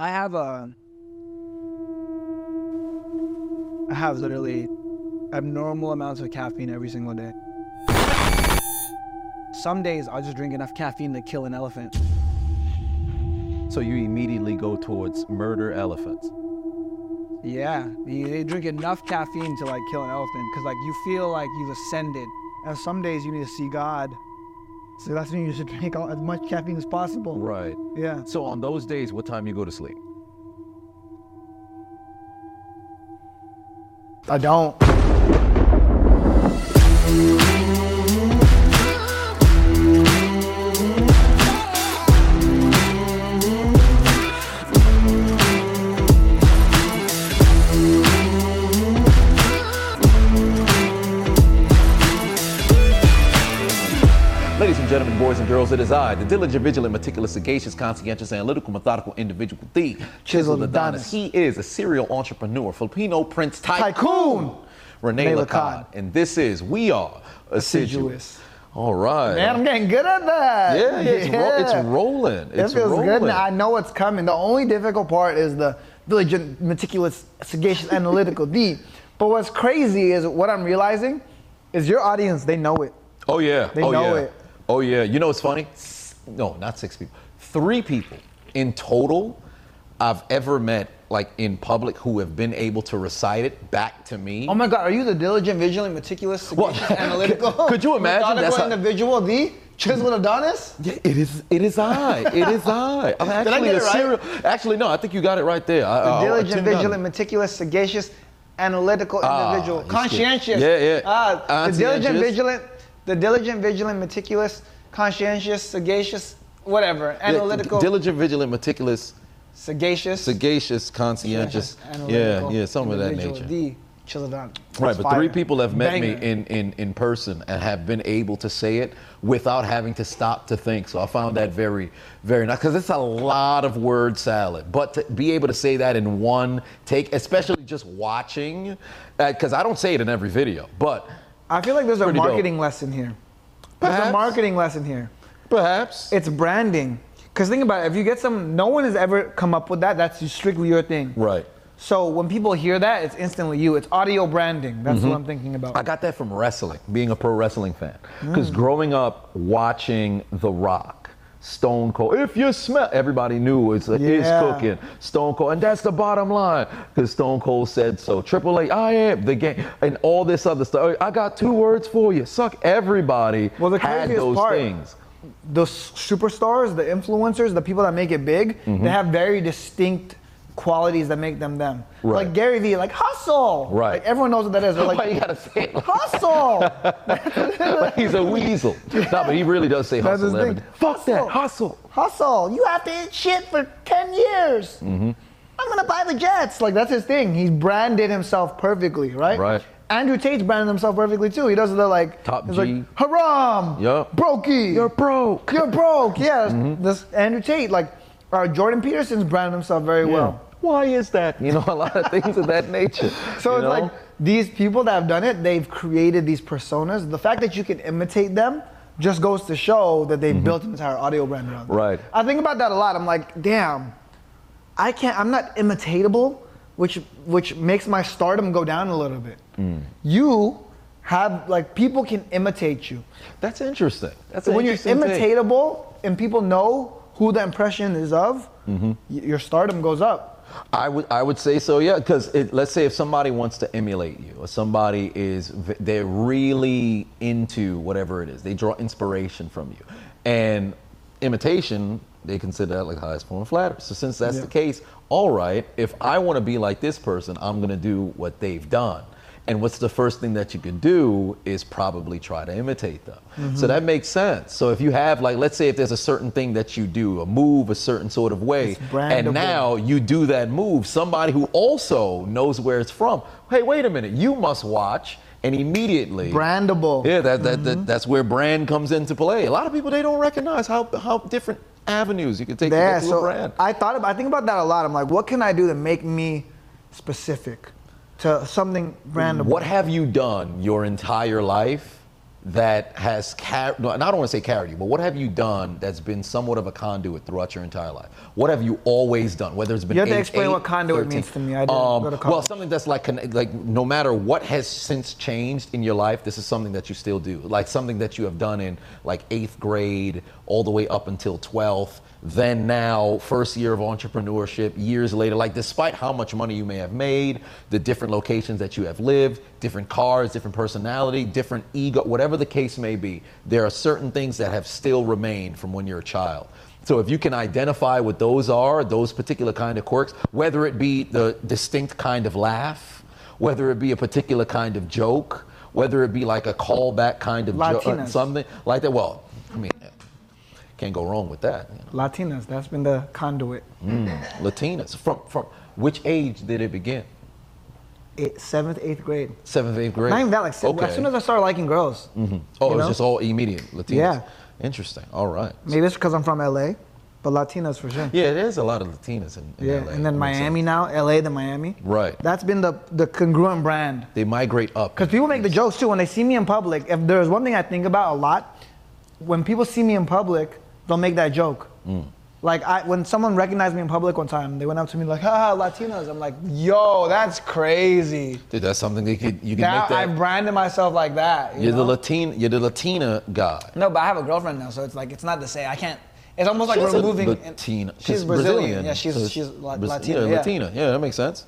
I have a. I have literally abnormal amounts of caffeine every single day. Some days I'll just drink enough caffeine to kill an elephant. So you immediately go towards murder elephants. Yeah, they they drink enough caffeine to like kill an elephant because like you feel like you've ascended. And some days you need to see God. So that's when you should drink all, as much caffeine as possible. Right. Yeah. So on those days, what time you go to sleep? I don't. Boys and girls, it is I, the diligent, vigilant, meticulous, sagacious, conscientious, analytical, methodical individual, the Chiseled Adonis. He is a serial entrepreneur, Filipino Prince Tycoon, Tycoon. Rene. Lacad. And this is We Are Assiduous. Assiduous. All right. Man, I'm getting good at that. yeah, it's, ro- it's rolling. It feels rolling. good. Now I know what's coming. The only difficult part is the diligent, meticulous, sagacious, analytical, deep. But what's crazy is what I'm realizing is your audience, they know it. Oh yeah. They oh, know yeah. it. Oh yeah. You know what's funny? No, not six people. Three people in total I've ever met like in public who have been able to recite it back to me. Oh my God, are you the diligent, vigilant, meticulous, Well, analytical? could you imagine? That's how- individual, the chiseled Adonis? Yeah, it is. It is I. It is I. I'm I actually get a it right? serial. Actually, no. I think you got it right there. I, The I- diligent, Tim got vigilant, meticulous, sagacious, analytical Ah, individual, he's conscientious. Yeah, yeah. Ah, the diligent, vigilant, the diligent, vigilant, meticulous, conscientious, sagacious, whatever, Yeah, analytical, diligent, vigilant, meticulous, sagacious, sagacious, conscientious. Yeah, analytical, yeah, some of that nature. The chiseled Right, but three people have met me in, in, in person and have been able to say it without having to stop to think. So I found that very, very nice because it's a lot of word salad. But to be able to say that in one take, especially just watching, uh, because I don't say it in every video, but I feel like there's a Pretty dope. marketing lesson here. There's a Perhaps. marketing lesson here. perhaps. It's branding. Because think about it, if you get some, no one has ever come up with that. That's strictly your thing. right. So when people hear that, it's instantly you. It's audio branding. That's what I'm thinking about. Mm-hmm. I got that from wrestling, being a pro wrestling fan. Because Mm. growing up watching The Rock, Stone Cold, if you smell, everybody knew it's it's Yeah. cooking. Stone Cold, and that's the bottom line. Because Stone Cold said so. Triple H, I am the game, and all this other stuff. I got two words for you. Suck. Everybody Well, the had those part- things. the superstars, the influencers, the people that make it big, Mm-hmm. they have very distinct qualities that make them them. Right. Like Gary Vee, like hustle. Right. Like everyone knows what that is. They're Why you gotta say it? Like, hustle. like he's a weasel. No, but he really does say That's hustle. his every thing. day. Fuck that, hustle. hustle. You have to eat shit for 10 years. Mm-hmm. I'm gonna buy the Jets. Like that's his thing. He's branded himself perfectly, right? Right. Andrew Tate's branded himself perfectly too. He does the like Top he's G. like haram. Yup. Brokey. You're broke. You're broke. Yeah. Mm-hmm. This Andrew Tate, like uh, Jordan Peterson's branded himself very well. Why is that? You know, a lot of things of that nature. So it's know? like these people that have done it, they've created these personas. The fact that you can imitate them just goes to show that they've built an entire audio brand around them. Mm-hmm. Right. I think about that a lot. I'm like, damn, I can't. I'm not imitatable, which which makes my stardom go down a little bit. Mm. You have like people can imitate you. That's interesting. That's when you're imitatable and people know who the impression is of, Mm-hmm. your stardom goes up. I would I would say so, yeah. Because let's say if somebody wants to emulate you, or somebody is they're really into whatever it is, they draw inspiration from you, and imitation they consider that like the highest form of flattery. So since that's Yeah. the case, all right. If I want to be like this person, I'm gonna do what they've done. And what's the first thing that you can do is probably try to imitate them. Mm-hmm. So that makes sense. So if you have like, let's say if there's a certain thing that you do, a move a certain sort of way, and now you do that move, somebody who also knows where it's from. Hey, wait a minute, you must watch, and immediately Brandable. Yeah, that, that, that that's where brand comes into play. A lot of people they don't recognize how how different avenues you can take Yeah, to get to a so brand. I thought about, I think about that a lot. I'm like, what can I do to make me specific to something random? What have you done your entire life that has carried, no, I don't want to say carried you, but what have you done that's been somewhat of a conduit throughout your entire life? What have you always done? Whether it's been You have to explain eight, what conduit 13, means to me. I didn't um, go to Well, something that's like, like no matter what has since changed in your life, this is something that you still do. Like something that you have done in like eighth grade all the way up until 12th. Then now, first year of entrepreneurship, years later, like despite how much money you may have made, the different locations that you have lived, different cars, different personality, different ego, whatever the case may be, there are certain things that have still remained from when you're a child. So if you can identify what those are, those particular kind of quirks, whether it be the distinct kind of laugh, whether it be a particular kind of joke, whether it be like a callback kind of joke, uh, Latinas. something like that. Well, I mean, can't go wrong with that. you know. Latinas, that's been the conduit. Mm, Latinas. From from which age did it begin? Eight, seventh, eighth grade. Seventh, eighth grade. Not even that, like okay. as soon as I started liking girls. Mm-hmm. oh, it was know? just all immediate Latinas. Yeah. Interesting. All right. Maybe it's because I'm from LA, but Latinas for sure. Yeah, there's a lot of Latinas in, in Yeah, LA. and then Miami now, LA then Miami. Right. That's been the the congruent brand. They migrate up. Because people make the jokes too when they see me in public. If there's one thing I think about a lot, when people see me in public, they'll make that joke. Mm. Like I, when someone recognized me in public one time, they went up to me like, "Ha Latinos." I'm like, "Yo, that's crazy." Dude, that's something that you could you can Now make that. I branded myself like that. You you're the? Latina. You're the Latina guy. No, but I have a girlfriend now, so it's like it's not the same. I can't. It's almost like She's a removing. Latina. She's Brazilian. Yeah, she's so she's La- Latina. Yeah, Latina. Yeah, that makes sense.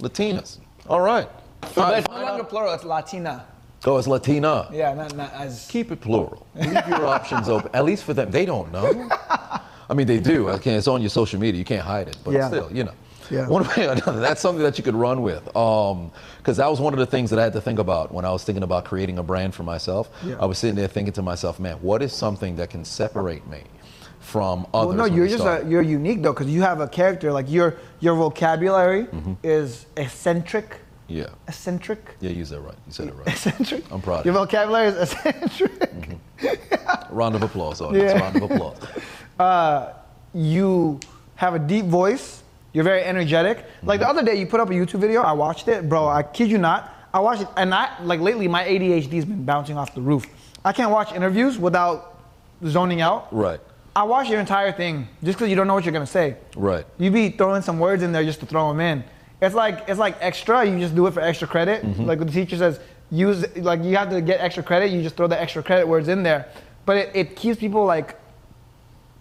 Latinas. All right. It's no longer plural. It's Latina. Oh, it's Latina. Yeah, not, not as. Keep it plural. Leave your options open. At least for them, they don't know. I mean, they do. Okay, it's on your social media. You can't hide it. But Yeah. still, you know. Yeah. One way or another, that's something that you could run with. Because that was one of the things that I had to think about when I was thinking about creating a brand for myself. Yeah. I was sitting there thinking to myself, man, what is something that can separate me from others? Well, no, you're just a, you're unique though, because you have a character. Like your your vocabulary Mm-hmm. is eccentric. Yeah. Eccentric. Yeah, you said it right. You said it right. Eccentric. I'm proud of Your you. vocabulary is eccentric. Mm-hmm. Round of applause, audience. Yeah. Round of applause. Uh, you have a deep voice. You're very energetic. Like the mm-hmm. other day, you put up a YouTube video. I watched it, bro. I kid you not. I watched it, and I like lately my ADHD's been bouncing off the roof. I can't watch interviews without zoning out. Right. I watch your entire thing just because you don't know what you're gonna say. Right. You be throwing some words in there just to throw them in. It's like it's like extra. You just do it for extra credit. Mm-hmm. Like the teacher says, use like you have to get extra credit. You just throw the extra credit words in there, but it, it keeps people like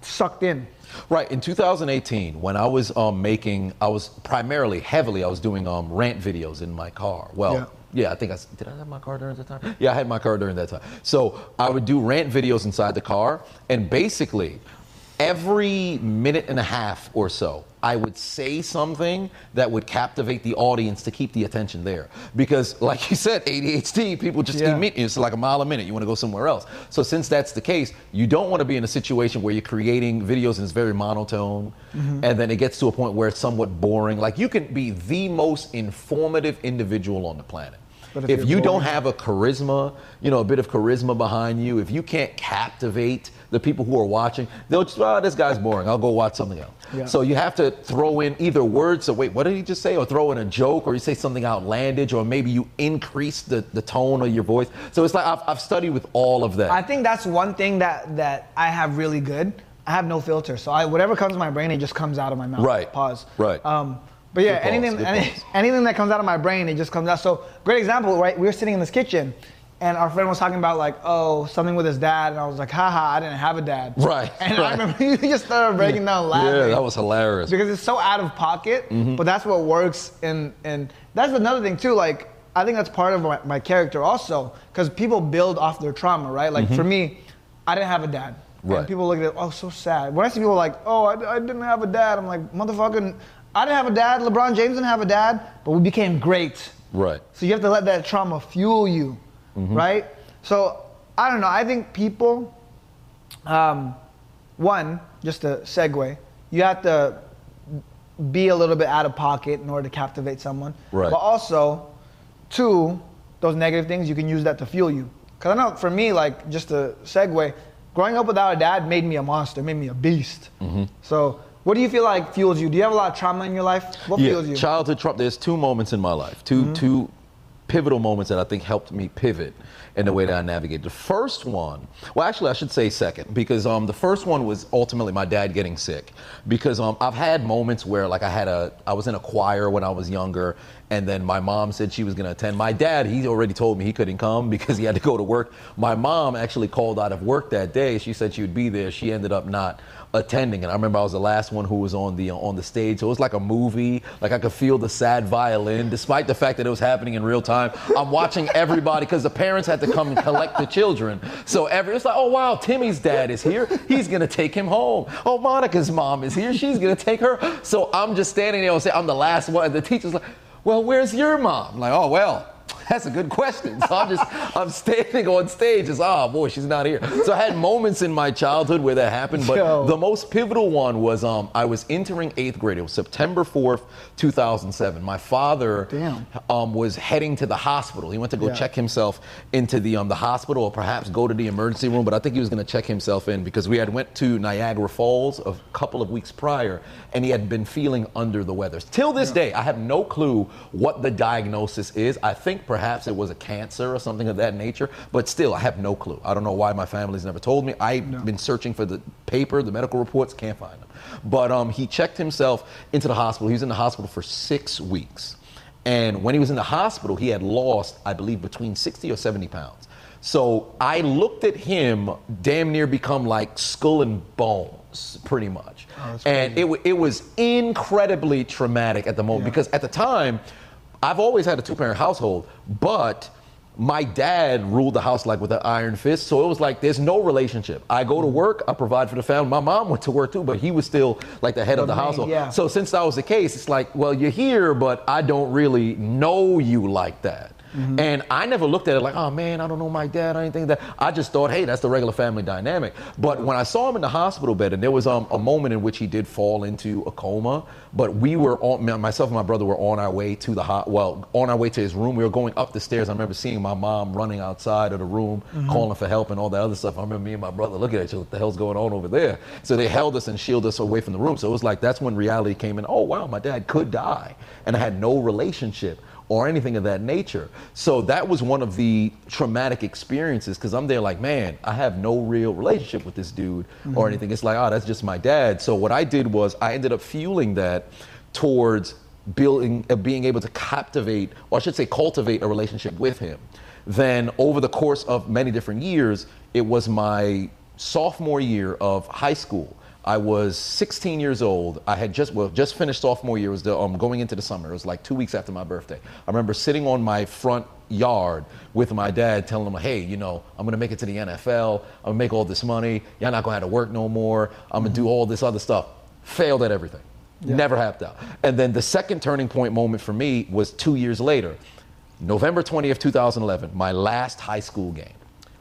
sucked in. Right. In 2018, when I was um, making, I was primarily, heavily, I was doing um, rant videos in my car. Well, Yeah. yeah. I think I did. I have my car during that time. Yeah, I had my car during that time. So I would do rant videos inside the car, and basically, every minute and a half or so, I would say something that would captivate the audience to keep the attention there. Because, like you said, ADHD, people just Yeah. immediately, it's like a mile a minute. You want to go somewhere else. So, since that's the case, you don't want to be in a situation where you're creating videos and it's very monotone, Mm-hmm. and then it gets to a point where it's somewhat boring. Like, you can be the most informative individual on the planet. But if if you don't have a charisma, you know, a bit of charisma behind you, if you can't captivate the people who are watching, they'll just, oh, this guy's boring. I'll go watch something else. Yeah. So you have to throw in either words, so wait, what did he just say? Or throw in a joke, or you say something outlandish, or maybe you increase the, the tone of your voice. So it's like I've, I've studied with all of that. I think that's one thing that that I have really good. I have no filter, so I whatever comes to my brain, it just comes out of my mouth. Right. Pause. Right. Um, but yeah, Good anything any, anything that comes out of my brain, it just comes out. So great example, right? We were sitting in this kitchen, and our friend was talking about like, oh, something with his dad, and I was like, haha, I didn't have a dad. Right, And I remember you just started breaking down laughing. yeah, that was hilarious. because it's so out of pocket, mm-hmm. but that's what works. And and that's another thing too. Like I think that's part of my, my character also, because people build off their trauma, right? Like for mm-hmm. me, I didn't have a dad. Right. And people look at it, oh, so sad. When I see people like, oh, I, I didn't have a dad, I'm like, motherfucking, I didn't have a dad. LeBron James didn't have a dad, but we became great. Right. So you have to let that trauma fuel you, right? So I don't know. I think people, um, one, just a segue, you have to be a little bit out of pocket in order to captivate someone. Right. But also, two, those negative things, you can use that to fuel you. Because I know for me, like, just a segue, growing up without a dad made me a monster, made me a beast. Mm-hmm. So, what do you feel like fuels you? Do you have a lot of trauma in your life? What yeah, fuels you? childhood trauma. There's two moments in my life, 2 Mm-hmm. two pivotal moments that I think helped me pivot in the way that I navigated. The first one, well, actually, I should say second, because um, the first one was ultimately my dad getting sick. Because um, I've had moments where, like, I had a, I was in a choir when I was younger, and then my mom said she was going to attend. My dad, he already told me he couldn't come because he had to go to work. My mom actually called out of work that day. She said she would be there. She ended up not attending and I remember I was the last one who was on the on the stage. So it was like a movie. Like I could feel the sad violin. Despite the fact that it was happening in real time I'm watching everybody because the parents had to come and collect the children. So every it's like oh wow Timmy's dad is here. He's gonna take him home. Oh Monica's mom is here. She's gonna take her. So I'm just standing there and say I'm the last one. And the teacher's like well, where's your mom? I'm like, oh, well, that's a good question. So I'm just, I'm standing on stage It's, oh boy, she's not here. So I had moments in my childhood where that happened, but Yo. the most pivotal one was um, I was entering eighth grade. It was September 4th, 2007. My father um, was heading to the hospital. He went to go yeah. check himself into the, um, the hospital or perhaps go to the emergency room, but I think he was going to check himself in because we had went to Niagara Falls a couple of weeks prior and he had been feeling under the weather. Till this yeah. day, I have no clue what the diagnosis is. I think perhaps Perhaps it was a cancer or something of that nature, but still, I have no clue. I don't know why my family's never told me. I've no. been searching for the paper, the medical reports, can't find them. But um, he checked himself into the hospital. He was in the hospital for six weeks. And when he was in the hospital, he had lost, I believe, between 60 or 70 pounds. So I looked at him damn near become like skull and bones, pretty much. Oh, and it, it was incredibly traumatic at the moment yeah. because at the time, I've always had a two parent household, but my dad ruled the house like with an iron fist. So it was like there's no relationship. I go to mm-hmm. work, I provide for the family. My mom went to work too, but he was still like the head the of the main, household. Yeah. So since that was the case, it's like, well, you're here, but I don't really know you like that. Mm-hmm. And I never looked at it like, oh man, I don't know my dad or anything that. I just thought, hey, that's the regular family dynamic. But when I saw him in the hospital bed, and there was um, a moment in which he did fall into a coma, but we were on, myself and my brother were on our way to the hot, well, on our way to his room. We were going up the stairs. I remember seeing my mom running outside of the room, mm-hmm. calling for help and all that other stuff. I remember me and my brother looking at each other, what the hell's going on over there? So they held us and shielded us away from the room. So it was like that's when reality came in. Oh wow, my dad could die, and I had no relationship or anything of that nature. So that was one of the traumatic experiences because I'm there like, man, I have no real relationship with this dude mm-hmm. or anything. It's like, oh, that's just my dad. So what I did was I ended up fueling that towards building, uh, being able to captivate, or I should say, cultivate a relationship with him. Then over the course of many different years, it was my sophomore year of high school I was 16 years old. I had just well just finished sophomore year. It was the, um, going into the summer. It was like two weeks after my birthday. I remember sitting on my front yard with my dad, telling him, "Hey, you know, I'm gonna make it to the NFL. I'm gonna make all this money. Y'all not gonna have to work no more. I'm gonna do all this other stuff." Failed at everything. Yeah. Never happened out. And then the second turning point moment for me was two years later, November 20th, 2011, my last high school game,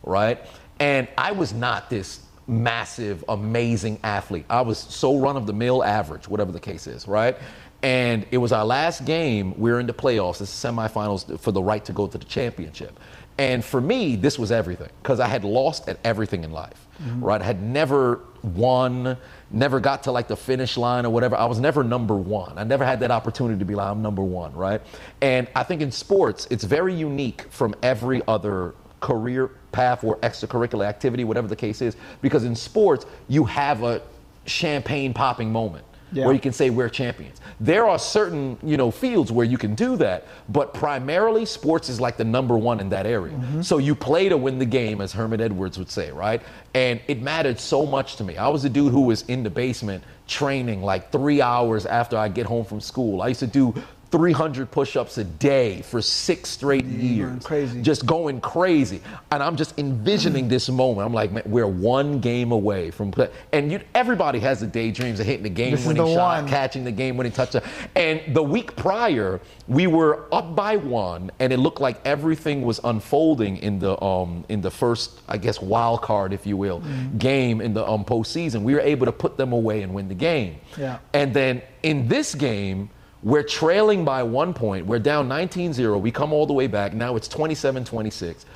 right? And I was not this massive, amazing athlete. I was so run of the mill average, whatever the case is, right? And it was our last game. We are in the playoffs, the semifinals for the right to go to the championship. And for me, this was everything because I had lost at everything in life, mm-hmm. right? I had never won, never got to like the finish line or whatever. I was never number one. I never had that opportunity to be like, I'm number one, right? And I think in sports, it's very unique from every other career path or extracurricular activity, whatever the case is. Because in sports, you have a champagne popping moment. Yeah. where you can say we're champions. There are certain, you know, fields where you can do that, but primarily sports is like the number one in that area. Mm-hmm. So you play to win the game, as Herman Edwards would say, right? And it mattered so much to me. I was a dude who was in the basement training like three hours after I get home from school. I used to do 300 push-ups a day for six straight years. Crazy. Just going crazy. And I'm just envisioning this moment. I'm like, man, we're one game away from play. And you, everybody has the daydreams of hitting the game-winning the shot, one. catching the game-winning touchdown. And the week prior, we were up by one, and it looked like everything was unfolding in the um, in the first, I guess, wild card, if you will, mm-hmm. game in the um, postseason. We were able to put them away and win the game. Yeah. And then in this game we're trailing by one point. We're down 19 0. We come all the way back. Now it's 27 26.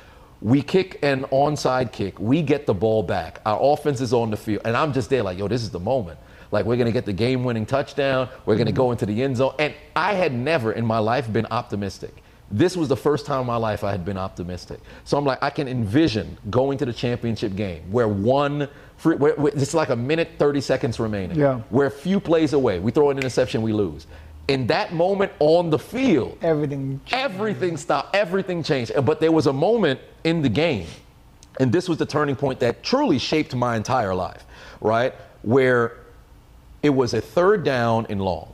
We kick an onside kick. We get the ball back. Our offense is on the field. And I'm just there like, yo, this is the moment. Like, we're going to get the game winning touchdown. We're going to go into the end zone. And I had never in my life been optimistic this was the first time in my life I had been optimistic. So I'm like, I can envision going to the championship game where one, free, where, where, it's like a minute, 30 seconds remaining. Yeah. We're a few plays away. We throw an interception, we lose. In that moment on the field, Everything. everything stopped, everything changed. But there was a moment in the game, and this was the turning point that truly shaped my entire life, right? Where it was a third down and long.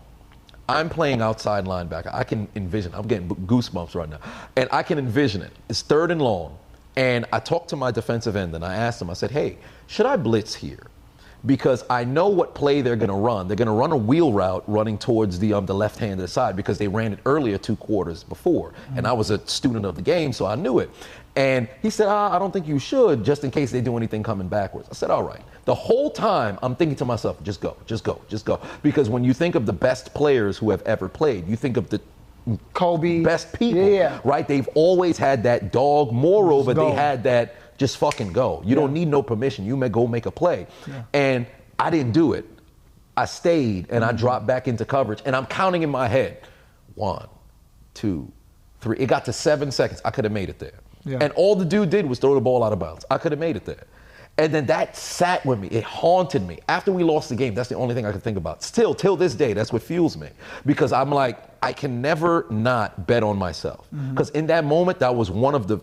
I'm playing outside linebacker. I can envision. I'm getting goosebumps right now, and I can envision it. It's third and long, and I talked to my defensive end and I asked him. I said, "Hey, should I blitz here?" Because I know what play they're going to run. They're going to run a wheel route running towards the um, the left-handed side because they ran it earlier two quarters before, and I was a student of the game, so I knew it. And he said, ah, I don't think you should, just in case they do anything coming backwards. I said, all right. The whole time I'm thinking to myself, just go, just go, just go. Because when you think of the best players who have ever played, you think of the Kobe. best people, Yeah, yeah. right? They've always had that dog. Moreover, they had that just fucking go. You don't need no permission. You may go make a play. And I didn't do it. I stayed and Mm-hmm. I dropped back into coverage and I'm counting in my head. One, two, three. It got to seven seconds. I could have made it there. Yeah. And all the dude did was throw the ball out of bounds. I could have made it there. And then that sat with me. It haunted me. After we lost the game, that's the only thing I could think about. Still, till this day, that's what fuels me. Because I'm like, I can never not bet on myself. Mm-hmm. Because in that moment, that was one of the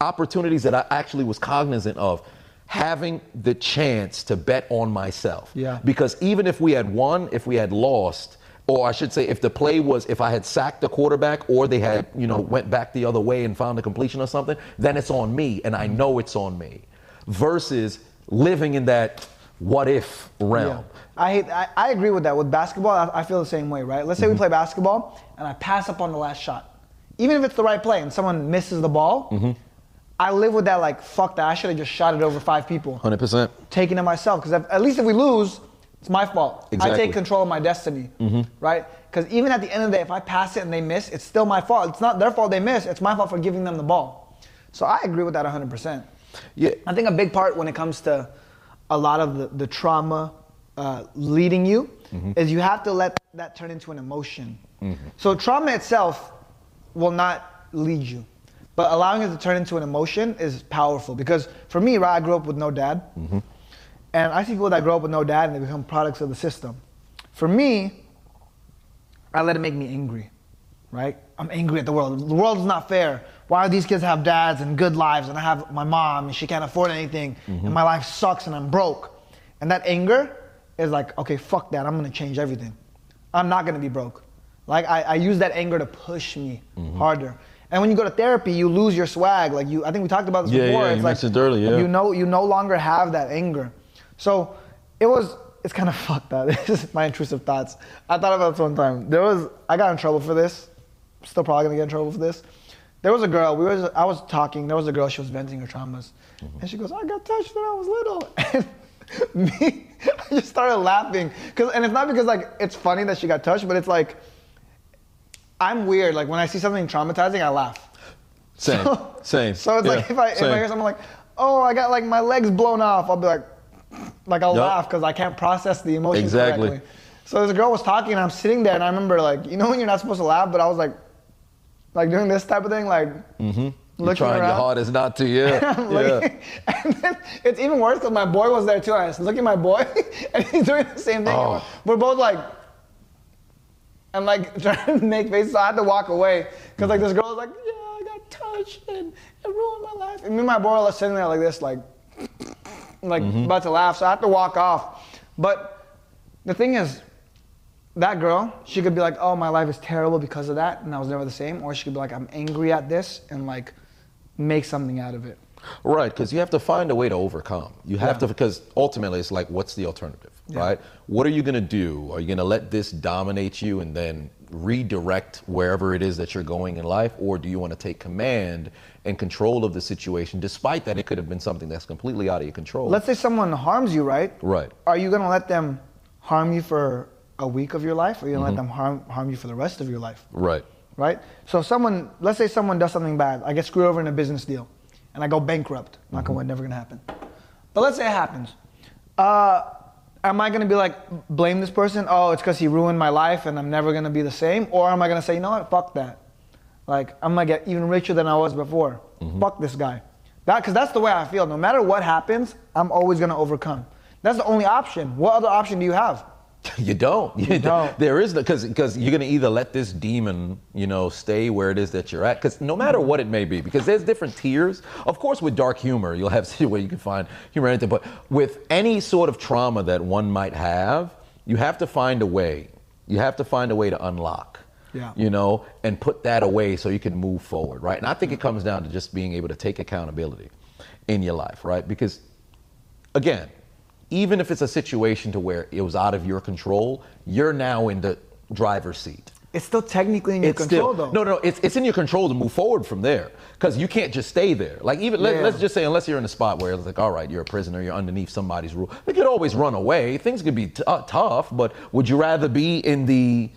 opportunities that I actually was cognizant of having the chance to bet on myself. Yeah. Because even if we had won, if we had lost, or I should say, if the play was, if I had sacked the quarterback or they had, you know, went back the other way and found a completion or something, then it's on me, and I know it's on me. Versus living in that what if realm. I hate. I, I agree with that. With basketball, I, I feel the same way, right? Let's say Mm-hmm. we play basketball and I pass up on the last shot, even if it's the right play and someone misses the ball. Mm-hmm. I live with that like fuck that. I should have just shot it over five people, 100%. taking it myself. Because at least if we lose, it's my fault. I take control of my destiny, mm-hmm. right? Because even at the end of the day, if I pass it and they miss, it's still my fault. It's not their fault they miss. It's my fault for giving them the ball. So I agree with that 100%. Yeah. I think a big part when it comes to a lot of the, the trauma uh, leading you mm-hmm. is you have to let that turn into an emotion. Mm-hmm. So trauma itself will not lead you, but allowing it to turn into an emotion is powerful. Because for me, right, I grew up with no dad, mm-hmm. and I see people that grow up with no dad and they become products of the system. For me, I let it make me angry, right? I'm angry at the world. The world is not fair. Why do these kids have dads and good lives and I have my mom and she can't afford anything mm-hmm. and my life sucks and I'm broke? And that anger is like, okay, fuck that. I'm gonna change everything. I'm not gonna be broke. Like I, I use that anger to push me mm-hmm. harder. And when you go to therapy, you lose your swag. Like you, I think we talked about this Yeah, before. yeah, it's you like mentioned earlier, yeah. You know, you no longer have that anger. So it was. It's kind of fucked up. This is my intrusive thoughts. I thought about this one time. There was. I got in trouble for this. Still probably gonna get in trouble for this. There was a girl. We was. I was talking. There was a girl. She was venting her traumas, and she goes, "I got touched when I was little." And me, I just started laughing. Cause, and it's not because like it's funny that she got touched, but it's like I'm weird. Like when I see something traumatizing, I laugh. Same. So- Same. So it's like if I if I hear something like, oh, I got like my legs blown off, I'll be like, like I'll Yup. laugh because I can't process the emotion Exactly. correctly. So this girl was talking, and I'm sitting there, and I remember like, you know when you're not supposed to laugh, but I was like, like doing this type of thing, like mm-hmm. You're looking trying your around. hardest not to, yeah. I'm yeah. and then it's even worse because my boy was there too. I was looking at my boy, and he's doing the same thing. Oh. We're both like, and like trying to make faces. So I had to walk away because like this girl was like, yeah, I got touched and it ruined my life. And me and my boy were sitting there like this, like, like mm-hmm. about to laugh. So I had to walk off. But the thing is, that girl, she could be like, oh, my life is terrible because of that, and I was never the same. Or she could be like, I'm angry at this, and like, make something out of it. Right, because you have to find a way to overcome. You have to, because ultimately it's like, what's the alternative, right? What are you going to do? Are you going to let this dominate you and then redirect wherever it is that you're going in life? Or do you want to take command and control of the situation, despite that it could have been something that's completely out of your control? Let's say someone harms you, right? Right. Are you gonna let them harm you for a week of your life, or are you gonna let them harm harm you for the rest of your life? right. Right? So someone, let's say someone does something bad, I get screwed over in a business deal, and I go bankrupt. Not gonna, never gonna happen. But let's say it happens. Uh, am I gonna be like blame this person? Oh, it's because he ruined my life, and I'm never gonna be the same. Or am I gonna say, you know what? Fuck that. Like I'm gonna get even richer than I was before. Mm-hmm. Fuck this guy. That because that's the way I feel. No matter what happens, I'm always gonna overcome. That's the only option. What other option do you have? You don't. You don't. There is because because you're gonna either let this demon, you know, stay where it is that you're at. Because no matter what it may be, because there's different tiers. Of course, with dark humor, you'll have see where you can find humor in it. But with any sort of trauma that one might have, you have to find a way. You have to find a way to unlock. Yeah. You know, and put that away so you can move forward, right? And I think it comes down to just being able to take accountability in your life, right? Because again, even if it's a situation to where it was out of your control, you're now in the driver's seat. It's still technically in your It's control, still though. no, no. It's, it's in your control to move forward from there because you can't just stay there. Like even let, Yeah. let's just say unless you're in a spot where it's like, all right, you're a prisoner, you're underneath somebody's rule. You could always run away. Things could be t- uh, tough, but would you rather be in the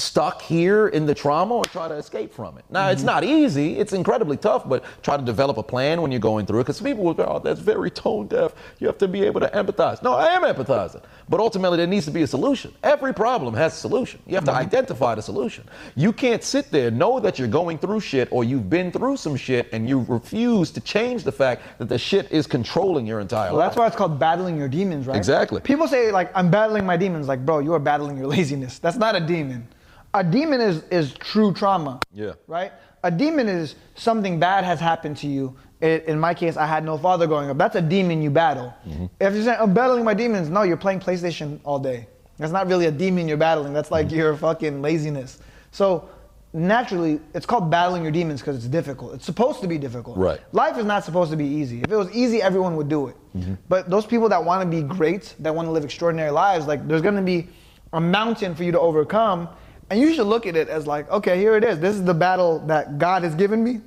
stuck here in the trauma or try to escape from it? Now, Mm-hmm. it's not easy. It's incredibly tough, but try to develop a plan when you're going through it because people will go, oh, that's very tone deaf. You have to be able to empathize. No, I am empathizing. But ultimately, there needs to be a solution. Every problem has a solution. You have Mm-hmm. to identify the solution. You can't sit there, know that you're going through shit or you've been through some shit and you refuse to change the fact that the shit is controlling your entire Well, life. that's why it's called battling your demons, right? Exactly. People say like I'm battling my demons. Like, bro, you are battling your laziness. That's not a demon. A demon is is true trauma. Yeah. Right. A demon is something bad has happened to you. In, in my case, I had no father growing up. That's a demon you battle. Mm-hmm. If you're saying I'm battling my demons, no, you're playing PlayStation all day. That's not really a demon you're battling. That's Mm-hmm. like your fucking laziness. So naturally, it's called battling your demons because it's difficult. It's supposed to be difficult. Right. Life is not supposed to be easy. If it was easy, everyone would do it. Mm-hmm. But those people that want to be great, that want to live extraordinary lives, like there's going to be a mountain for you to overcome, and you should look at it as like, okay, here it is. This is the battle that God has given me.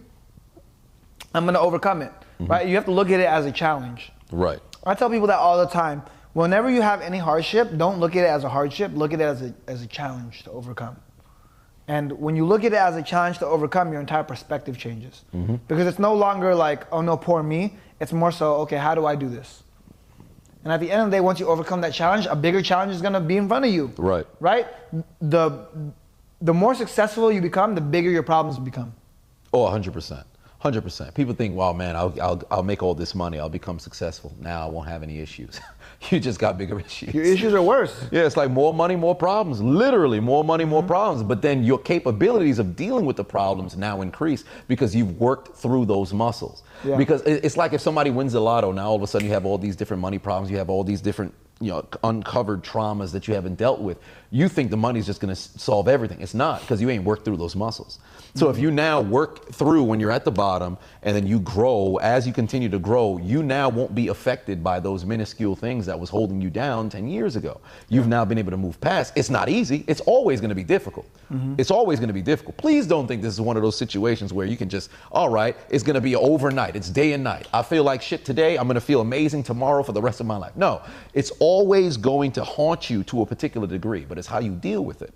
I'm going to overcome it. Mm-hmm. Right? You have to look at it as a challenge. right. I tell people that all the time. Whenever you have any hardship, don't look at it as a hardship. Look at it as a, as a challenge to overcome. And when you look at it as a challenge to overcome, your entire perspective changes. Mm-hmm. Because it's no longer like, oh no, poor me. It's more so, okay, how do I do this? And at the end of the day, once you overcome that challenge, a bigger challenge is gonna be in front of you. Right. Right? The, the more successful you become, the bigger your problems become. Oh, 100%. 100%. People think, wow, man, I'll, I'll, I'll make all this money. I'll become successful. Now I won't have any issues. you just got bigger issues. Your issues are worse. Yeah, it's like more money, more problems. Literally, more money, more mm-hmm. problems. But then your capabilities of dealing with the problems now increase because you've worked through those muscles. Yeah. Because it's like if somebody wins the lotto, now all of a sudden you have all these different money problems. You have all these different, you know, uncovered traumas that you haven't dealt with. You think the money's just going to solve everything. It's not because you ain't worked through those muscles. So if you now work through when you're at the bottom and then you grow, as you continue to grow, you now won't be affected by those minuscule things that was holding you down 10 years ago. You've now been able to move past. It's not easy. It's always going to be difficult. Mm-hmm. It's always going to be difficult. Please don't think this is one of those situations where you can just, all right, it's going to be overnight. It's day and night. I feel like shit today. I'm going to feel amazing tomorrow for the rest of my life. No, it's always going to haunt you to a particular degree, but it's how you deal with it.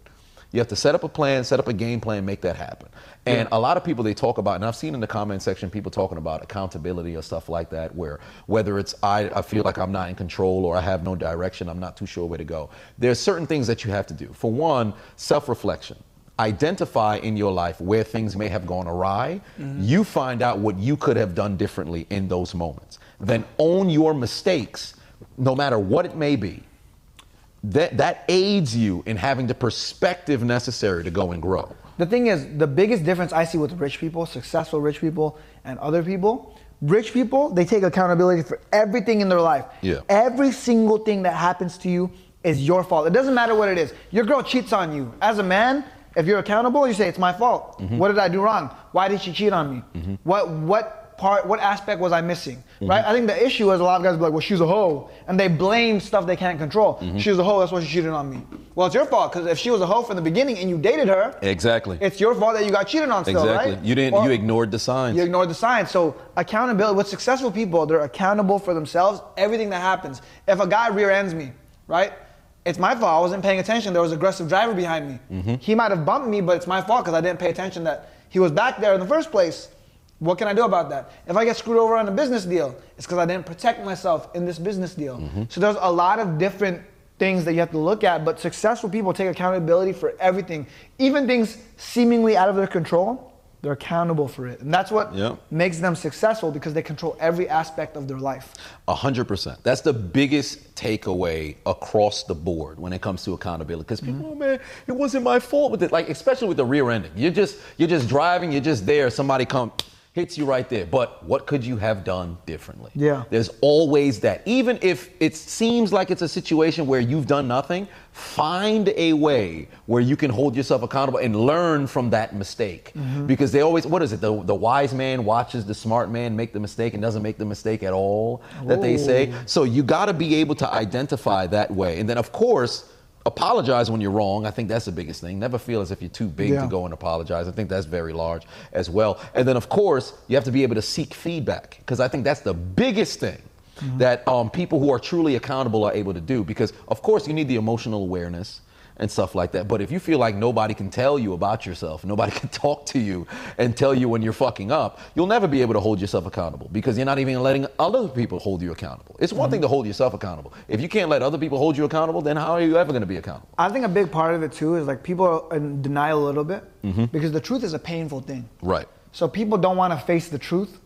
You have to set up a plan, set up a game plan, make that happen. And a lot of people they talk about, and I've seen in the comment section people talking about accountability or stuff like that, where whether it's I, I feel like I'm not in control or I have no direction, I'm not too sure where to go. There's certain things that you have to do. For one, self-reflection. Identify in your life where things may have gone awry. Mm-hmm. You find out what you could have done differently in those moments. Then own your mistakes, no matter what it may be that that aids you in having the perspective necessary to go and grow. The thing is, the biggest difference I see with rich people, successful rich people, and other people, rich people, they take accountability for everything in their life. Yeah. Every single thing that happens to you is your fault. It doesn't matter what it is. Your girl cheats on you. As a man, if you're accountable, you say it's my fault. Mm-hmm. What did I do wrong? Why did she cheat on me? What what part what aspect was I missing? Mm-hmm. Right? I think the issue is a lot of guys be like, well, she's a hoe, and they blame stuff they can't control. Mm-hmm. She was a hoe, that's why she cheated on me. Well, it's your fault because if she was a hoe from the beginning and you dated her, Exactly. it's your fault that you got cheated on still, exactly. right? You didn't. Or you ignored the signs. You ignored the signs. So accountability with successful people, they're accountable for themselves, everything that happens. If a guy rear ends me, right? It's my fault. I wasn't paying attention. There was an aggressive driver behind me. Mm-hmm. He might have bumped me, but it's my fault because I didn't pay attention that he was back there in the first place. What can I do about that? If I get screwed over on a business deal, it's because I didn't protect myself in this business deal. Mm-hmm. So there's a lot of different things that you have to look at, but successful people take accountability for everything, even things seemingly out of their control. They're accountable for it. And that's what Yeah. makes them successful because they control every aspect of their life. Hundred percent. That's the biggest takeaway across the board when it comes to accountability. Because people, Mm-hmm. oh man, it wasn't my fault with it. Like especially with the rear ending, you're just you're just driving, you're just there. Somebody come hits you right there. But what could you have done differently? Yeah. There's always that. Even if it seems like it's a situation where you've done nothing, find a way where you can hold yourself accountable and learn from that mistake. Mm-hmm. Because they always, what is it? The, the wise man watches the smart man make the mistake and doesn't make the mistake at all, that they say. So you got to be able to identify that way. And then, of course, apologize when you're wrong. I think that's the biggest thing. Never feel as if you're too big Yeah. to go and apologize. I think that's very large as well. And then, of course, you have to be able to seek feedback because I think that's the biggest thing that um, people who are truly accountable are able to do. Because, of course, you need the emotional awareness and stuff like that. But if you feel like nobody can tell you about yourself, nobody can talk to you and tell you when you're fucking up, you'll never be able to hold yourself accountable because you're not even letting other people hold you accountable. It's one thing to hold yourself accountable. If you can't let other people hold you accountable, then how are you ever going to be accountable? I think a big part of it too is like people are in denial a little bit mm-hmm. because the truth is a painful thing. Right. So people don't want to face the truth,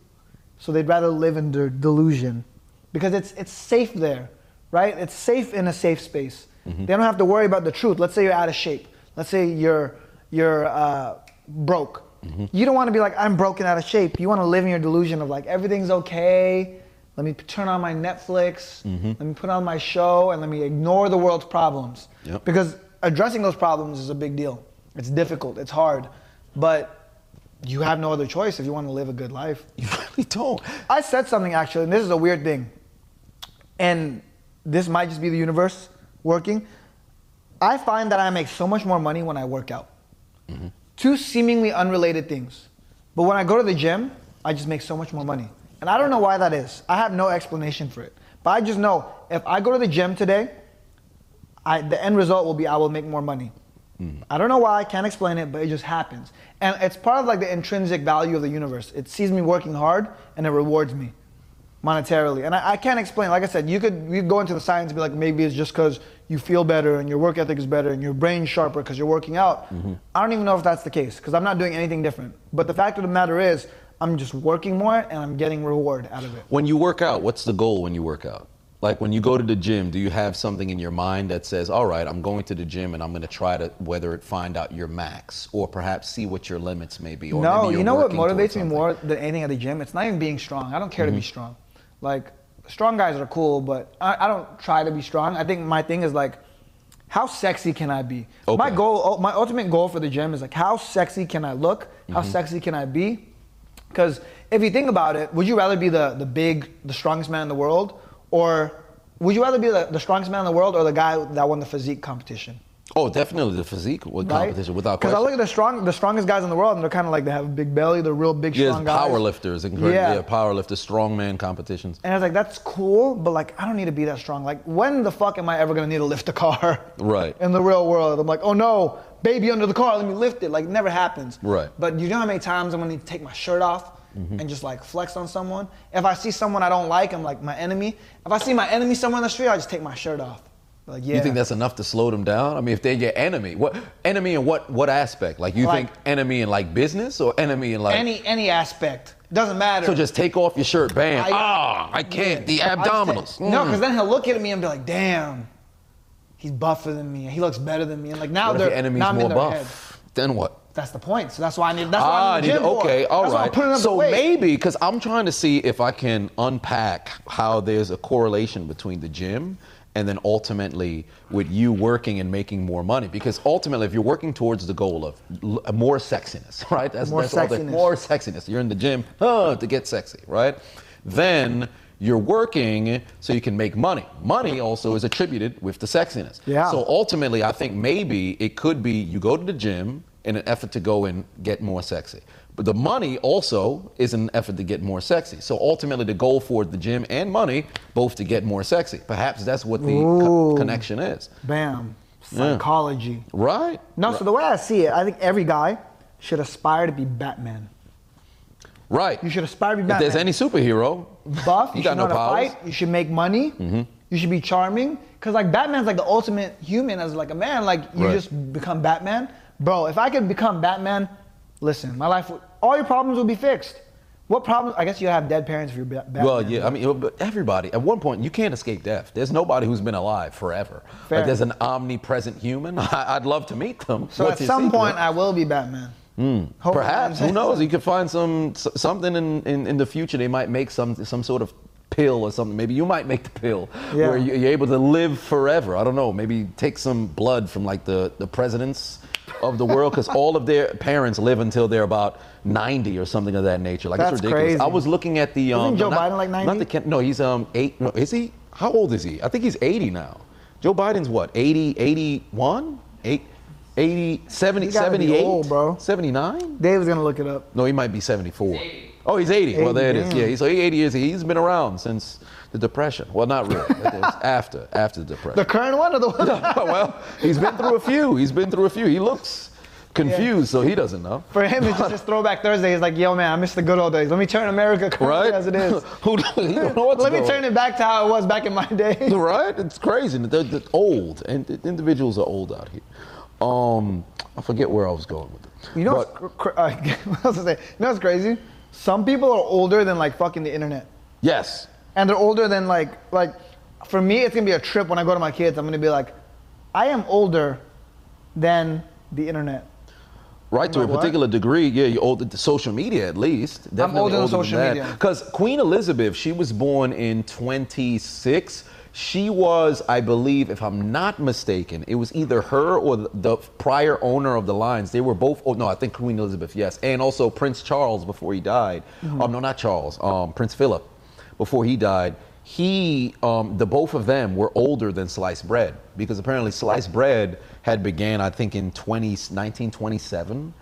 so they'd rather live in their delusion because it's it's safe there, right? It's safe in a safe space. Mm-hmm. They don't have to worry about the truth. Let's say you're out of shape. Let's say you're you're uh, broke. Mm-hmm. You don't want to be like I'm broken out of shape. You want to live in your delusion of like everything's okay. Let me turn on my Netflix. Mm-hmm. Let me put on my show and let me ignore the world's problems. Yep. Because addressing those problems is a big deal. It's difficult. It's hard, but you have no other choice if you want to live a good life. You really don't. I said something actually, and this is a weird thing, and this might just be the universe working. I find that I make so much more money when I work out. Mm-hmm. Two seemingly unrelated things. But when I go to the gym, I just make so much more money. And I don't know why that is. I have no explanation for it. But I just know if I go to the gym today, I, the end result will be I will make more money. Mm-hmm. I don't know why, I can't explain it, but it just happens. And it's part of like the intrinsic value of the universe. It sees me working hard and it rewards me monetarily. And I, I can't explain. Like I said, you could you could go into the science and be like, maybe it's just because you feel better and your work ethic is better and your brain's sharper because you're working out. Mm-hmm. I don't even know if that's the case because I'm not doing anything different. But the fact of the matter is, I'm just working more and I'm getting reward out of it. When you work out, what's the goal when you work out? Like when you go to the gym, do you have something in your mind that says, all right, I'm going to the gym and I'm going to try to whether it find out your max or perhaps see what your limits may be? Or no, you know what motivates me more than anything at the gym? It's not even being strong. I don't care to be mm-hmm. strong. Like, strong guys are cool, but I, I don't try to be strong. I think my thing is like, how sexy can I be? My goal, oh, my ultimate goal for the gym is like, how sexy can I look? How mm-hmm. sexy can I be? Because if you think about it, would you rather be the, the big, the strongest man in the world? Or would you rather be the, the strongest man in the world or the guy that won the physique competition? Oh, definitely the physique with Right? competition without Because I look at the strong, the strongest guys in the world, and they're kind of like they have a big belly. They're real big, Yes, strong guys. power lifters, incredible. Yeah. Yeah. power lifters, strongman competitions. And I was like, that's cool, but like, I don't need to be that strong. Like, when the fuck am I ever gonna need to lift a car? Right. In the real world, I'm like, oh no, baby under the car, let me lift it. Like, it never happens. Right. But you know how many times I'm gonna need to take my shirt off mm-hmm. and just like flex on someone? If I see someone I don't like, I'm like my enemy. If I see my enemy somewhere in the street, I just take my shirt off. Like, yeah. You think that's enough to slow them down? I mean, if they're your enemy, what enemy in what what aspect? Like you Like- think enemy in like business or enemy in like any any aspect? Doesn't matter. So just take off your shirt, bam. I- ah, I can't. The I just abdominals. say- No, Mm. because then he'll look at me and be like, "Damn, he's buffer than me. He looks better than me." And like now What they're your enemy's now I'm more buff? head. Then what? That's the point. So that's why I need. That's why Ah, I need the gym for. okay, all Why right. the So maybe because I'm trying to see if I can unpack how there's a correlation between the gym and then ultimately with you working and making more money. Because ultimately, if you're working towards the goal of l- more sexiness, right? That's, More that's all the- sexiness. more sexiness. You're in the gym uh, to get sexy, right? Then you're working so you can make money. Money also is attributed with the sexiness. Yeah. So ultimately, I think maybe it could be you go to the gym in an effort to go and get more sexy. But the money also is an effort to get more sexy. So ultimately, the goal for the gym and money, both to get more sexy. Perhaps that's what the co- connection is. Bam, psychology. Right? No, so the way I see it, I think every guy should aspire to be Batman. Right. You should aspire to be Batman. if there's any superhero, buff. You You, got should no know to powers. Mm-hmm. fight. You should make money. mm-hmm. You should be charming. Cause like Batman's like the ultimate human as like a man. Like you Right. just become Batman, bro. If I could become Batman, listen, my life all your problems will be fixed. What problems? I guess you have dead parents if you're ba- Batman. Well, yeah, I mean, everybody, at one point, you can't escape death. There's nobody who's been alive forever. Fair. Like, there's an omnipresent human. I, would love to meet them. So What's at some secret? point, I will be Batman. Hmm. Hopefully. Perhaps. Who knows? You could find some something in, in, in the future. They might make some some sort of pill or something. Maybe you might make the pill Yeah. where you- you're able to live forever. I don't know. Maybe take some blood from like the, the presidents of the world because all of their parents live until they're about 90 or something of that nature. Like That's it's ridiculous. crazy. I was looking at the um Isn't Joe no, not- Biden like 90? Not the no, he's um eight. No, is he? How old is he? I think he's 80 now. Joe Biden's what? 80, 81, 8, 80, 70, He 78, old, bro. 79. Dave's gonna look it up. No, he might be 74. Oh, he's 80. well, there it is. Yeah, so he's 80 years. He's been around since the Depression. Well, not really. It was after, after the Depression. The current one or the one? well, he's been through a few. He's been through a few. He looks confused, so he doesn't know. For him, it's just his throwback Thursday. He's like, yo, man, I miss the good old days. Let me turn America Right? as it is. Who he don't know what's Let me turn it back to how it was back in my day. Right? It's crazy. They're, they're old, and individuals are old out here. Um, I forget where I was going with it. You know, But- what's, cr- cr- uh, what say? You know what's crazy? Some people are older than like fucking the internet, yes. and they're older than like like. For me, it's gonna be a trip when I go to my kids. I'm gonna be like, I am older than the internet. Right, to a Like what? particular degree, yeah, you're older to social media at least. Definitely I'm older than social media. Because Queen Elizabeth, she was born in 26. She was, I believe, if I'm not mistaken, it was either her or the, prior owner of the lines. They were both, oh no, I think Queen Elizabeth, yes. And also Prince Charles before he died. Mm-hmm. Oh, no, not Charles, um, Prince Philip before he died. He, um, the both of them were older than sliced bread because apparently sliced bread had began, I think, in 20, 1927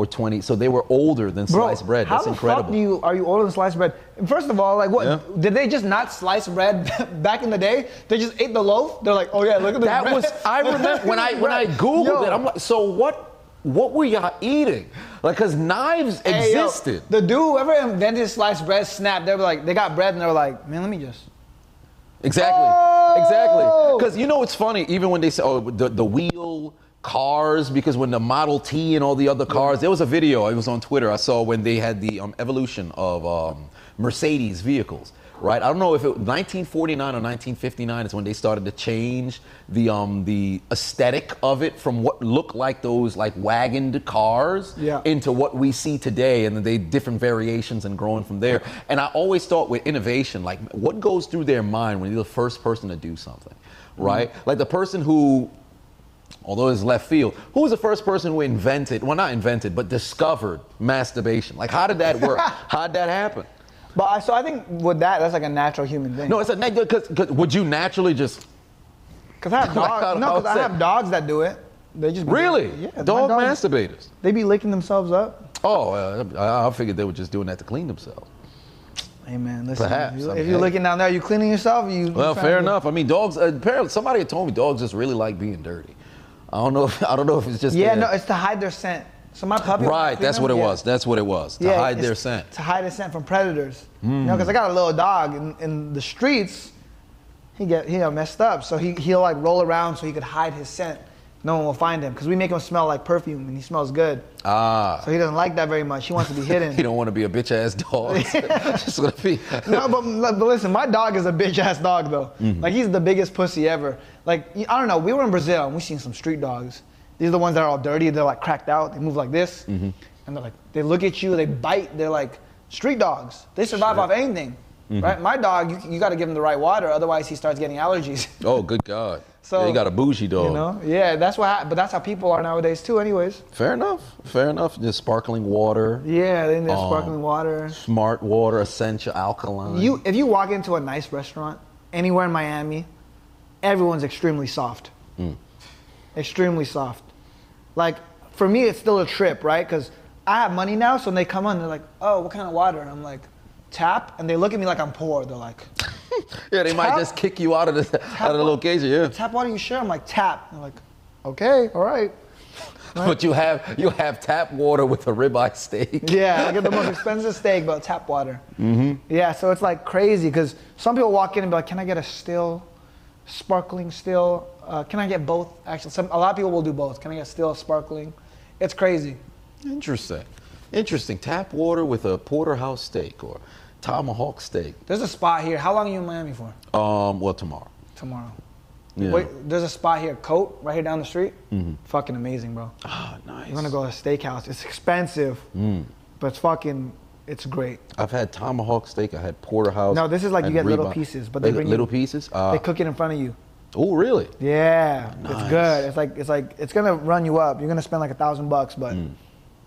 or 20. So they were older than Bro, sliced bread. how That's the incredible. fuck do you are you older than sliced bread? First of all, like what Yeah. did they just not slice bread back in the day? They just ate the loaf. They're like, oh yeah, look at this That bread. was I remember when I when I googled Yo. it. I'm like, so what? What were y'all eating? Like, cause knives Hey, yo, existed. the dude whoever invented sliced bread snapped. They were like, they got bread and they were like, man, let me just. Exactly. Oh! Exactly. Because you know it's funny, even when they say, oh, the, the wheel cars, because when the Model T and all the other cars, there was a video, it was on Twitter, I saw when they had the um, evolution of um, Mercedes vehicles. Right, I don't know if it 1949 or 1959 is when they started to change the um the aesthetic of it from what looked like those like wagoned cars Yeah. into what we see today and they different variations and growing from there and i always thought with innovation like what goes through their mind when you're the first person to do something right like the person who although it's left field who was the first person who invented well not invented but discovered masturbation like how did that work how did that happen But I, so I think with that, that's like a natural human thing. no it's a because would you naturally just because I have Like, dogs. how- no, because I have that? dogs that do it. They just really yeah. dog dogs, masturbators They be licking themselves up. oh uh, I, I figured they were just doing that to clean themselves Hey man, listen. Perhaps, if, you, I mean, if you're hey. looking down there, you cleaning yourself. You Well, fair enough. I mean, dogs. Uh, apparently, somebody had told me dogs just really like being dirty. I don't know. If, I don't know if it's just Yeah, their- no, it's to hide their scent. So my puppy. right. That's what it yeah. was. That's what it was to Yeah, hide their scent. Hmm. To hide his scent from predators. You know, because I got a little dog in, in the streets. He get he got messed up, so he he'll like roll around so he could hide his scent. No one will find him because we make him smell like perfume and he smells good. Ah, So he doesn't like that very much. He wants to be hidden. he don't want to be a bitch ass dog. just gonna be. no, but, but listen, my dog is a bitch ass dog though. Mm-hmm. Like he's the biggest pussy ever. Like I don't know. We were in Brazil and we seen some street dogs. These are the ones that are all dirty. They're like cracked out. They move like this, Mm-hmm. and they're like they look at you. They bite. They're like street dogs. They survive off anything, Mm-hmm. right? My dog, you, you got to give him the right water, otherwise he starts getting allergies. Oh, good God. So, yeah, you got a bougie dog. You know? Yeah, that's what. hap- But that's how people are nowadays too. Anyways. Fair enough. Fair enough. Just sparkling water, Yeah, then there's Um, sparkling water. smart water, essential alkaline. You, if you walk into a nice restaurant anywhere in Miami, everyone's extremely soft. Extremely soft. Like for me, it's still a trip, right? Because I have money now, so when they come on, they're like, "Oh, what kind of water?" And I'm like, "Tap," and they look at me like I'm poor. They're like, yeah, they might just kick you out of the out of the location. Yeah. "Tap water, you sure?" I'm like, "Tap." They're like, "Okay, all right." But you have you have tap water with a ribeye steak. Yeah, I get the most expensive steak, but tap water. Mm-hmm. Yeah, so it's like crazy because some people walk in and be like, "Can I get a still, sparkling still? Uh, can I get both?" Actually, some a lot of people will do both. Can I get still, sparkling? It's crazy. Interesting. Interesting. Tap water with a porterhouse steak or tomahawk steak. There's a spot here. How long are you in Miami for? Um, well, tomorrow. Tomorrow. Yeah. Wait, there's a spot here, Cote, right here down the street. Mm. Fucking amazing, bro. Ah, nice. You're gonna go to a steakhouse. It's expensive, mm. but it's fucking, it's great. I've had tomahawk steak. I had porterhouse. No, this is like you get little pieces, but they They- bring you- little pieces. Uh, they cook it in front of you. oh, really? Yeah, nice. it's good. It's like it's like it's gonna run you up. You're gonna spend like a thousand bucks, but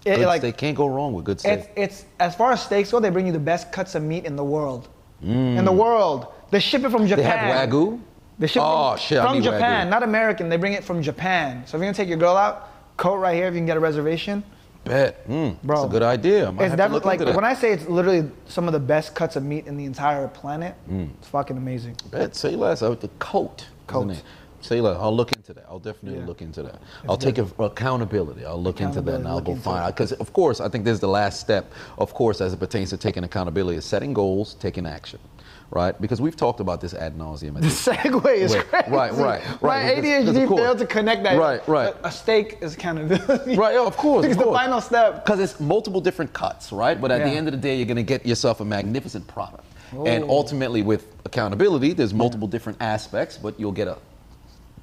it. Good like steak can't go wrong with good steak. it's it's as far as steaks go, they bring you the best cuts of meat in the world. Mm. In the world, they ship it from Japan. they have wagyu. They ship oh from, shit! From Japan, Wagyu. not American. They bring it from Japan. So if you're gonna take your girl out, Cote right here. If you can get a reservation, Bet, mm, Bro. That's a good idea. Might it's have to look definitely like when I say it's literally some of the best cuts of meat in the entire planet. Mm. It's fucking amazing. Bet, say less. I the Cote. Cote. Say less. I'll look into that. I'll definitely Yeah. look into that. I'll take a, accountability. I'll look into that and I'll go find. Because of course, I think this is the last step. Of course, as it pertains to taking accountability, is setting goals, taking action, right? Because we've talked about this ad nauseum. The segue is Wait, crazy. right, right, right, My because- because ADHD failed to connect that. Right, right. A, a steak is accountability. Right, yeah, of course. It's the final step. Because it's multiple different cuts, right? But at the end of the day, you're going to get yourself a magnificent product. And ultimately, with accountability, there's multiple different aspects, but you'll get a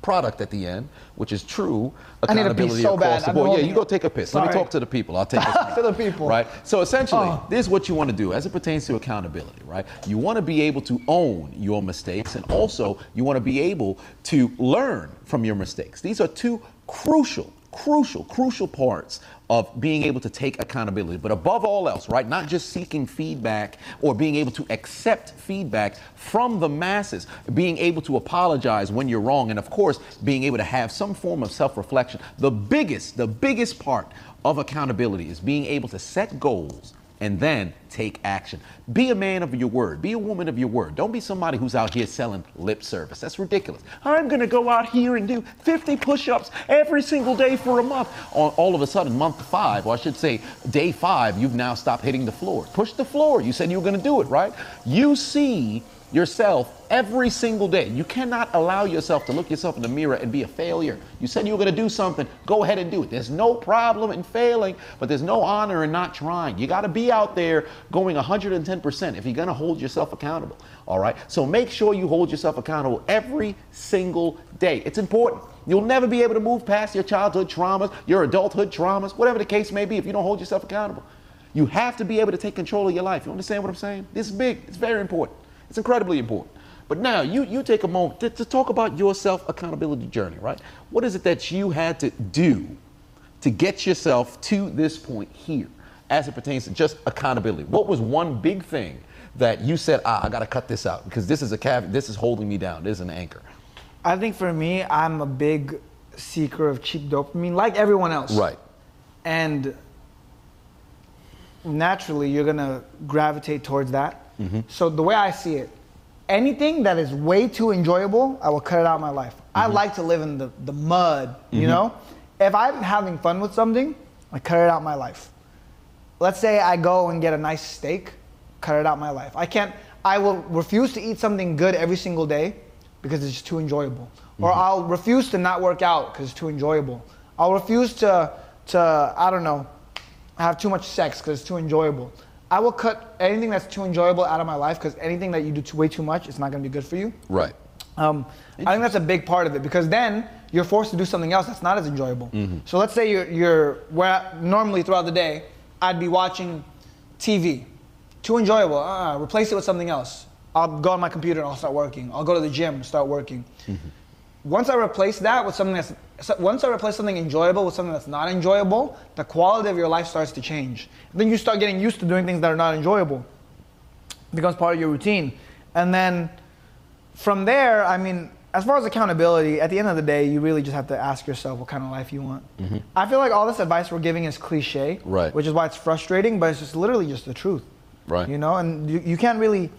product at the end, which is true I need a piece accountability so across bad. the board. Yeah, you go take a piss. Let me talk to the people. I'll take a Talk to the people. Right? So essentially, Oh. this is what you want to do as it pertains to accountability, right? You want to be able to own your mistakes and also you want to be able to learn from your mistakes. These are two crucial, crucial, crucial parts of being able to take accountability. But above all else, right, not just seeking feedback or being able to accept feedback from the masses, being able to apologize when you're wrong, and of course, being able to have some form of self reflection. The biggest, the biggest part of accountability is being able to set goals and then take action. Be a man of your word. Be a woman of your word. Don't be somebody who's out here selling lip service. That's ridiculous. I'm going to go out here and do 50 push ups every single day for a month. All, of a sudden, month five, or I should say, day five, you've now stopped hitting the floor. Push the floor. You said you were going to do it, right? You see yourself every single day. You cannot allow yourself to look yourself in the mirror and be a failure. You said you were going to do something, go ahead and do it. There's no problem in failing, but there's no honor in not trying. You got to be out there going 110% if you're going to hold yourself accountable. All right? So make sure you hold yourself accountable every single day. It's important. You'll never be able to move past your childhood traumas, your adulthood traumas, whatever the case may be, if you don't hold yourself accountable. You have to be able to take control of your life. You understand what I'm saying? This is big. It's very important. It's incredibly important. But now you, you take a moment to, to talk about your self accountability journey, right? What is it that you had to do to get yourself to this point here as it pertains to just accountability? What was one big thing that you said, ah, I got to cut this out because this is a cav- this is holding me down. This is an anchor. I think for me, I'm a big seeker of cheap dopamine, like everyone else. Right. And naturally, you're gonna gravitate towards that. Mm-hmm. So the way I see it, anything that is way too enjoyable, I will cut it out of my life. I mm-hmm. like to live in the, the mud, you mm-hmm. know? If I'm having fun with something, I cut it out of my life. Let's say I go and get a nice steak, cut it out of my life. I can't, I will refuse to eat something good every single day because it's just too enjoyable. Or I'll refuse to not work out because it's too enjoyable. I'll refuse to, to, I don't know, have too much sex because it's too enjoyable. I will cut anything that's too enjoyable out of my life because anything that you do too, way too much, it's not going to be good for you. Right. Um, I think that's a big part of it because then you're forced to do something else that's not as enjoyable. So let's say you're, you're where normally throughout the day, I'd be watching TV. Too enjoyable. Uh, replace it with something else. I'll go on my computer and I'll start working. I'll go to the gym and start working. Once I replace that with something that's so once I replace something enjoyable with something that's not enjoyable, the quality of your life starts to change. Then you start getting used to doing things that are not enjoyable. It becomes part of your routine. And then from there, I mean, as far as accountability, at the end of the day, you really just have to ask yourself what kind of life you want. I feel like all this advice we're giving is cliche, Mm-hmm. Right. which is why it's frustrating, but it's just literally just the truth. Right. You know, and you, you can't really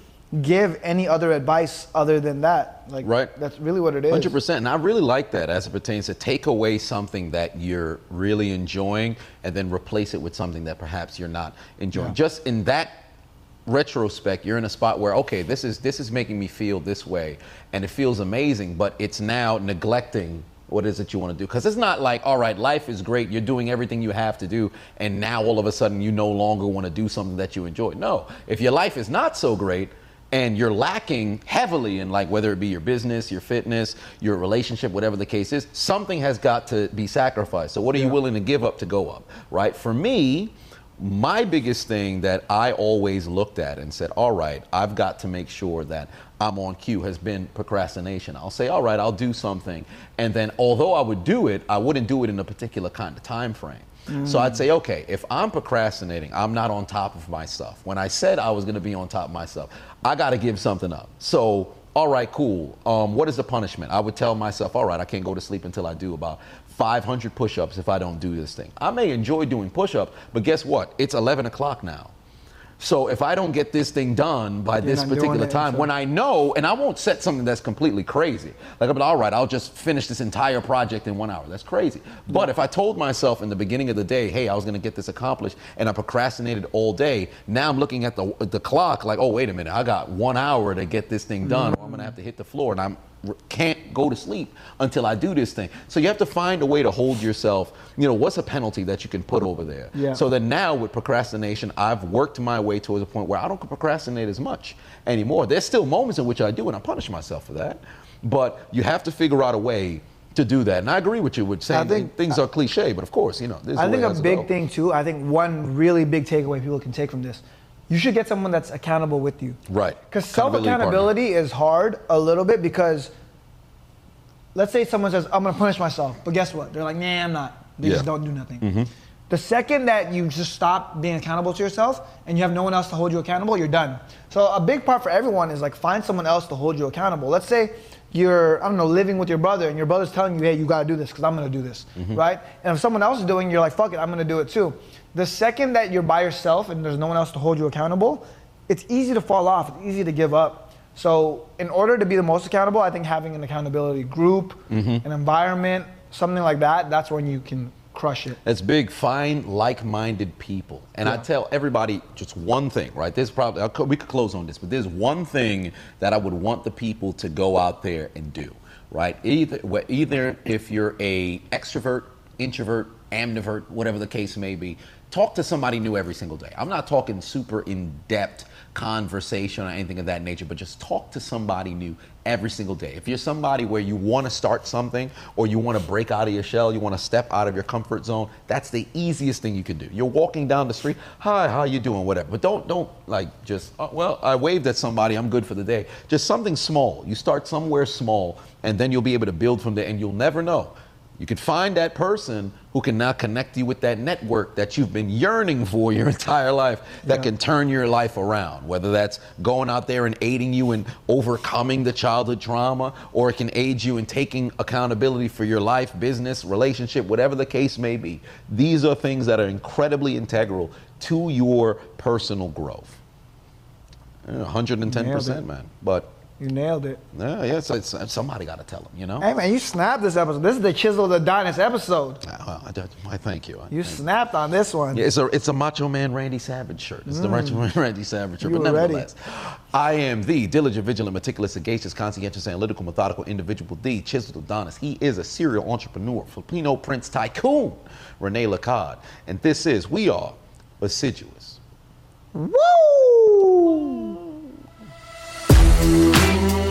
give any other advice other than that. Like, Right. that's really what it is. Hundred percent, and I really like that as it pertains to take away something that you're really enjoying and then replace it with something that perhaps you're not enjoying. Yeah. Just in that retrospect, you're in a spot where okay, this is this is making me feel this way, and it feels amazing, but it's now neglecting what is it you want to do? Because it's not like, all right, life is great, you're doing everything you have to do, and now all of a sudden you no longer want to do something that you enjoy. No, if your life is not so great, and you're lacking heavily in like whether it be your business, your fitness, your relationship, whatever the case is, something has got to be sacrificed. So what are you willing to give up to go up, right? For me, my biggest thing that I always looked at and said, all right, I've got to make sure that I'm on cue has been procrastination. I'll say, all right, I'll do something. And then although I would do it, I wouldn't do it in a particular kind of time frame. So I'd say, okay, if I'm procrastinating, I'm not on top of my stuff. When I said I was going to be on top of my stuff, I got to give something up. So, all right, cool. Um, what is the punishment? I would tell myself, all right, I can't go to sleep until I do about 500 push ups if I don't do this thing. I may enjoy doing push ups, but guess what? It's 11 o'clock now. So if I don't get this thing done by You're this particular time, when I know, and I won't set something that's completely crazy, like I'm all right, I'll just finish this entire project in one hour. That's crazy. But if I told myself in the beginning of the day, hey, I was going to get this accomplished, and I procrastinated all day, now I'm looking at the the clock like, oh wait a minute, I got one hour to get this thing done, mm-hmm. or I'm going to have to hit the floor, and I'm can't go to sleep until I do this thing. So you have to find a way to hold yourself. You know, what's a penalty that you can put over there? Yeah. So that now with procrastination, I've worked my way towards a point where I don't procrastinate as much anymore. There's still moments in which I do, and I punish myself for that. But you have to figure out a way to do that. And I agree with you with saying I think, things are cliche, but of course, you know. I think a big thing too. I think one really big takeaway people can take from this you should get someone that's accountable with you. Right. Because self accountability is hard a little bit because let's say someone says, I'm gonna punish myself, but guess what? They're like, nah, I'm not. They yeah. just don't do nothing. Mm-hmm. The second that you just stop being accountable to yourself and you have no one else to hold you accountable, you're done. So a big part for everyone is like find someone else to hold you accountable. Let's say you're, I don't know, living with your brother and your brother's telling you, hey, you gotta do this because I'm gonna do this, mm-hmm. right? And if someone else is doing it, you're like, fuck it, I'm gonna do it too. The second that you're by yourself and there's no one else to hold you accountable, it's easy to fall off, it's easy to give up. So, in order to be the most accountable, I think having an accountability group, mm-hmm. an environment, something like that, that's when you can crush it. That's big. Find like-minded people, and yeah. I tell everybody just one thing. Right? There's probably we could close on this, but there's one thing that I would want the people to go out there and do. Right? Either either if you're a extrovert, introvert, ambivert, whatever the case may be, talk to somebody new every single day. I'm not talking super in depth conversation or anything of that nature, but just talk to somebody new every single day. If you're somebody where you want to start something or you want to break out of your shell, you want to step out of your comfort zone, that's the easiest thing you can do. You're walking down the street, hi, how you doing, whatever. But don't don't like just oh, well, I waved at somebody, I'm good for the day. Just something small. You start somewhere small and then you'll be able to build from there and you'll never know you can find that person who can now connect you with that network that you've been yearning for your entire life that yeah. can turn your life around. Whether that's going out there and aiding you in overcoming the childhood trauma, or it can aid you in taking accountability for your life, business, relationship, whatever the case may be. These are things that are incredibly integral to your personal growth. 110%, man. But you nailed it. Yeah, yeah. So it's, somebody got to tell them, you know. Hey man, you snapped this episode. This is the Chisel the Adonis episode. Uh, I, I, thank you. You snapped on this one. Yeah, it's a it's a Macho Man Randy Savage shirt. It's mm. the Macho Man Randy Savage shirt. You but nevertheless, ready. I am the diligent, vigilant, meticulous, sagacious, conscientious, analytical, methodical individual. The Chisel Adonis. He is a serial entrepreneur, Filipino Prince Tycoon, Rene Lacard, and this is we are assiduous. Woo! Thank you.